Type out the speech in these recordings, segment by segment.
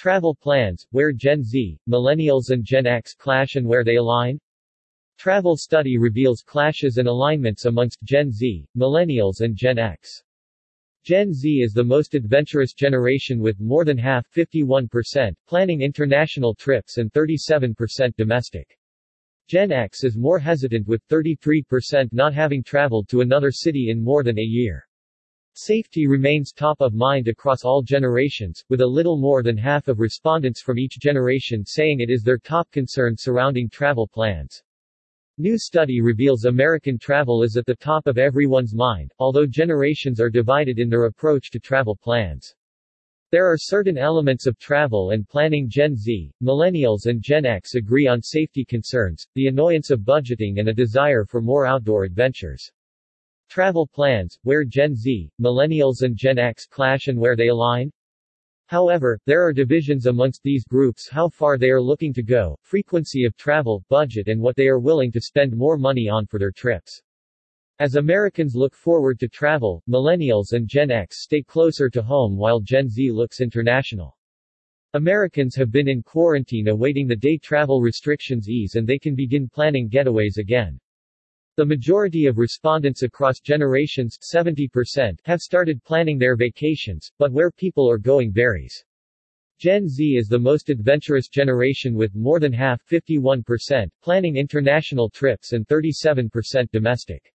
Travel plans, where Gen Z, Millennials and Gen X clash and where they align? Travel study reveals clashes and alignments amongst Gen Z, Millennials and Gen X. Gen Z is the most adventurous generation with more than half 51% planning international trips and 37% domestic. Gen X is more hesitant with 33% not having traveled to another city in more than a year. Safety remains top of mind across all generations, with a little more than half of respondents from each generation saying it is their top concern surrounding travel plans. New study reveals American travel is at the top of everyone's mind, although generations are divided in their approach to travel plans. There are certain elements of travel and planning Gen Z, Millennials and Gen X agree on safety concerns, the annoyance of budgeting and a desire for more outdoor adventures. Travel plans, where Gen Z, Millennials and Gen X clash and where they align? However, there are divisions amongst these groups how far they are looking to go, frequency of travel, budget and what they are willing to spend more money on for their trips. As Americans look forward to travel, millennials and Gen X stay closer to home while Gen Z looks international. Americans have been in quarantine awaiting the day travel restrictions ease and they can begin planning getaways again. The majority of respondents across generations 70% have started planning their vacations, but where people are going varies. Gen Z is the most adventurous generation with more than half 51% planning international trips and 37% domestic.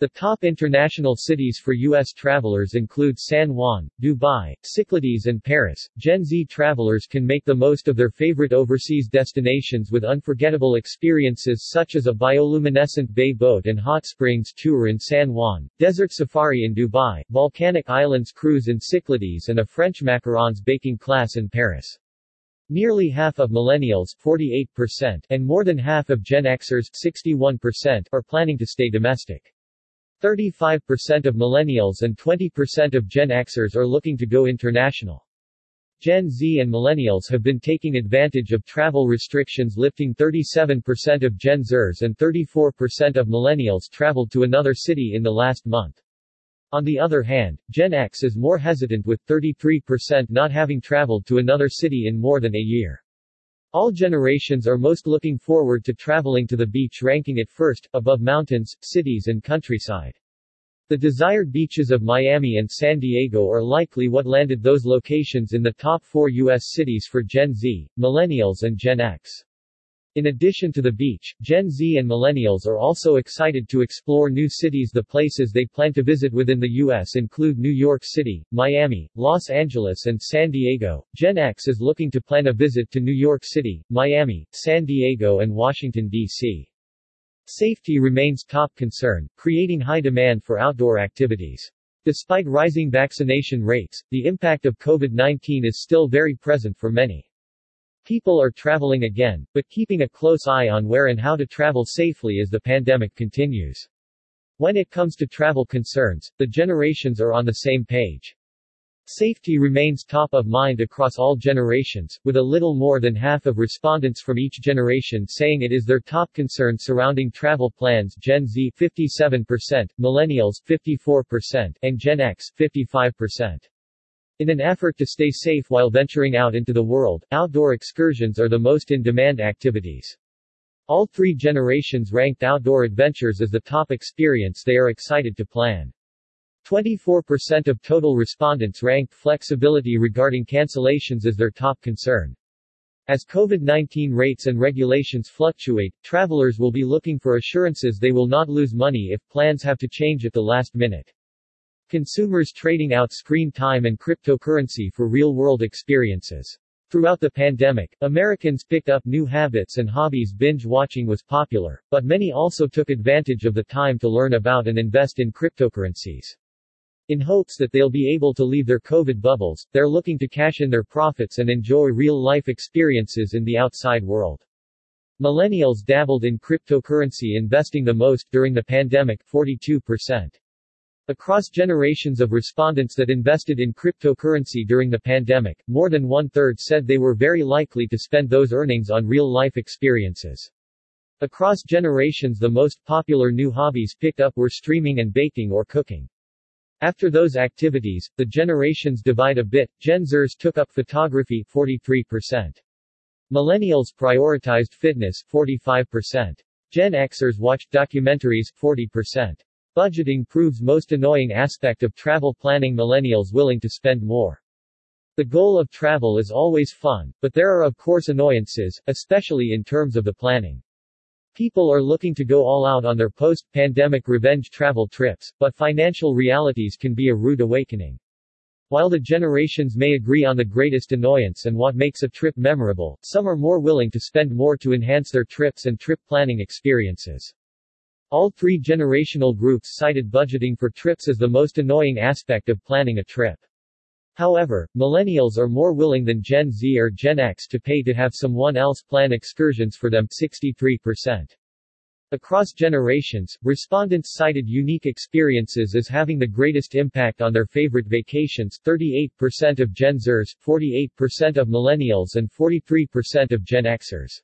The top international cities for U.S. travelers include San Juan, Dubai, Cyclades and Paris. Gen Z travelers can make the most of their favorite overseas destinations with unforgettable experiences such as a bioluminescent bay boat and hot springs tour in San Juan, desert safari in Dubai, volcanic islands cruise in Cyclades and a French macarons baking class in Paris. Nearly half of millennials 48% and more than half of Gen Xers 61% are planning to stay domestic. 35% of millennials and 20% of Gen Xers are looking to go international. Gen Z and millennials have been taking advantage of travel restrictions lifting 37% of Gen Zers and 34% of millennials traveled to another city in the last month. On the other hand, Gen X is more hesitant with 33% not having traveled to another city in more than a year. All generations are most looking forward to traveling to the beach ranking it first, above mountains, cities and countryside. The desired beaches of Miami and San Diego are likely what landed those locations in the top four U.S. cities for Gen Z, Millennials and Gen X. In addition to the beach, Gen Z and millennials are also excited to explore new cities. The places they plan to visit within the U.S. include New York City, Miami, Los Angeles, and San Diego. Gen X is looking to plan a visit to New York City, Miami, San Diego, and Washington, D.C. Safety remains top concern, creating high demand for outdoor activities. Despite rising vaccination rates, the impact of COVID 19 is still very present for many. People are traveling again, but keeping a close eye on where and how to travel safely as the pandemic continues. When it comes to travel concerns, the generations are on the same page. Safety remains top of mind across all generations, with a little more than half of respondents from each generation saying it is their top concern surrounding travel plans Gen Z 57%, Millennials 54%, and Gen X 55%. In an effort to stay safe while venturing out into the world, outdoor excursions are the most in-demand activities. All three generations ranked outdoor adventures as the top experience they are excited to plan. 24% of total respondents ranked flexibility regarding cancellations as their top concern. As COVID-19 rates and regulations fluctuate, travelers will be looking for assurances they will not lose money if plans have to change at the last minute. Consumers trading out screen time and cryptocurrency for real-world experiences. Throughout the pandemic, Americans picked up new habits and hobbies binge watching was popular, but many also took advantage of the time to learn about and invest in cryptocurrencies. In hopes that they'll be able to leave their COVID bubbles, they're looking to cash in their profits and enjoy real-life experiences in the outside world. Millennials dabbled in cryptocurrency investing the most during the pandemic, 42%. Across generations of respondents that invested in cryptocurrency during the pandemic, more than one-third said they were very likely to spend those earnings on real-life experiences. Across generations the most popular new hobbies picked up were streaming and baking or cooking. After those activities, the generations divide a bit. Gen Zers took up photography 43%. Millennials prioritized fitness 45%. Gen Xers watched documentaries 40%. Budgeting proves most annoying aspect of travel planning millennials willing to spend more. The goal of travel is always fun, but there are of course annoyances, especially in terms of the planning. People are looking to go all out on their post-pandemic revenge travel trips, but financial realities can be a rude awakening. While the generations may agree on the greatest annoyance and what makes a trip memorable, some are more willing to spend more to enhance their trips and trip planning experiences. All three generational groups cited budgeting for trips as the most annoying aspect of planning a trip. However, millennials are more willing than Gen Z or Gen X to pay to have someone else plan excursions for them 63%. Across generations, respondents cited unique experiences as having the greatest impact on their favorite vacations 38% of Gen Zers, 48% of millennials and 43% of Gen Xers.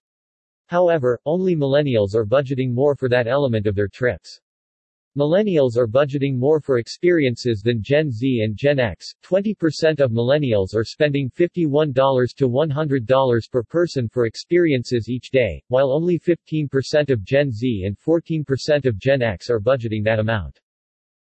However, only millennials are budgeting more for that element of their trips. Millennials are budgeting more for experiences than Gen Z and Gen X. 20% of millennials are spending $51 to $100 per person for experiences each day, while only 15% of Gen Z and 14% of Gen X are budgeting that amount.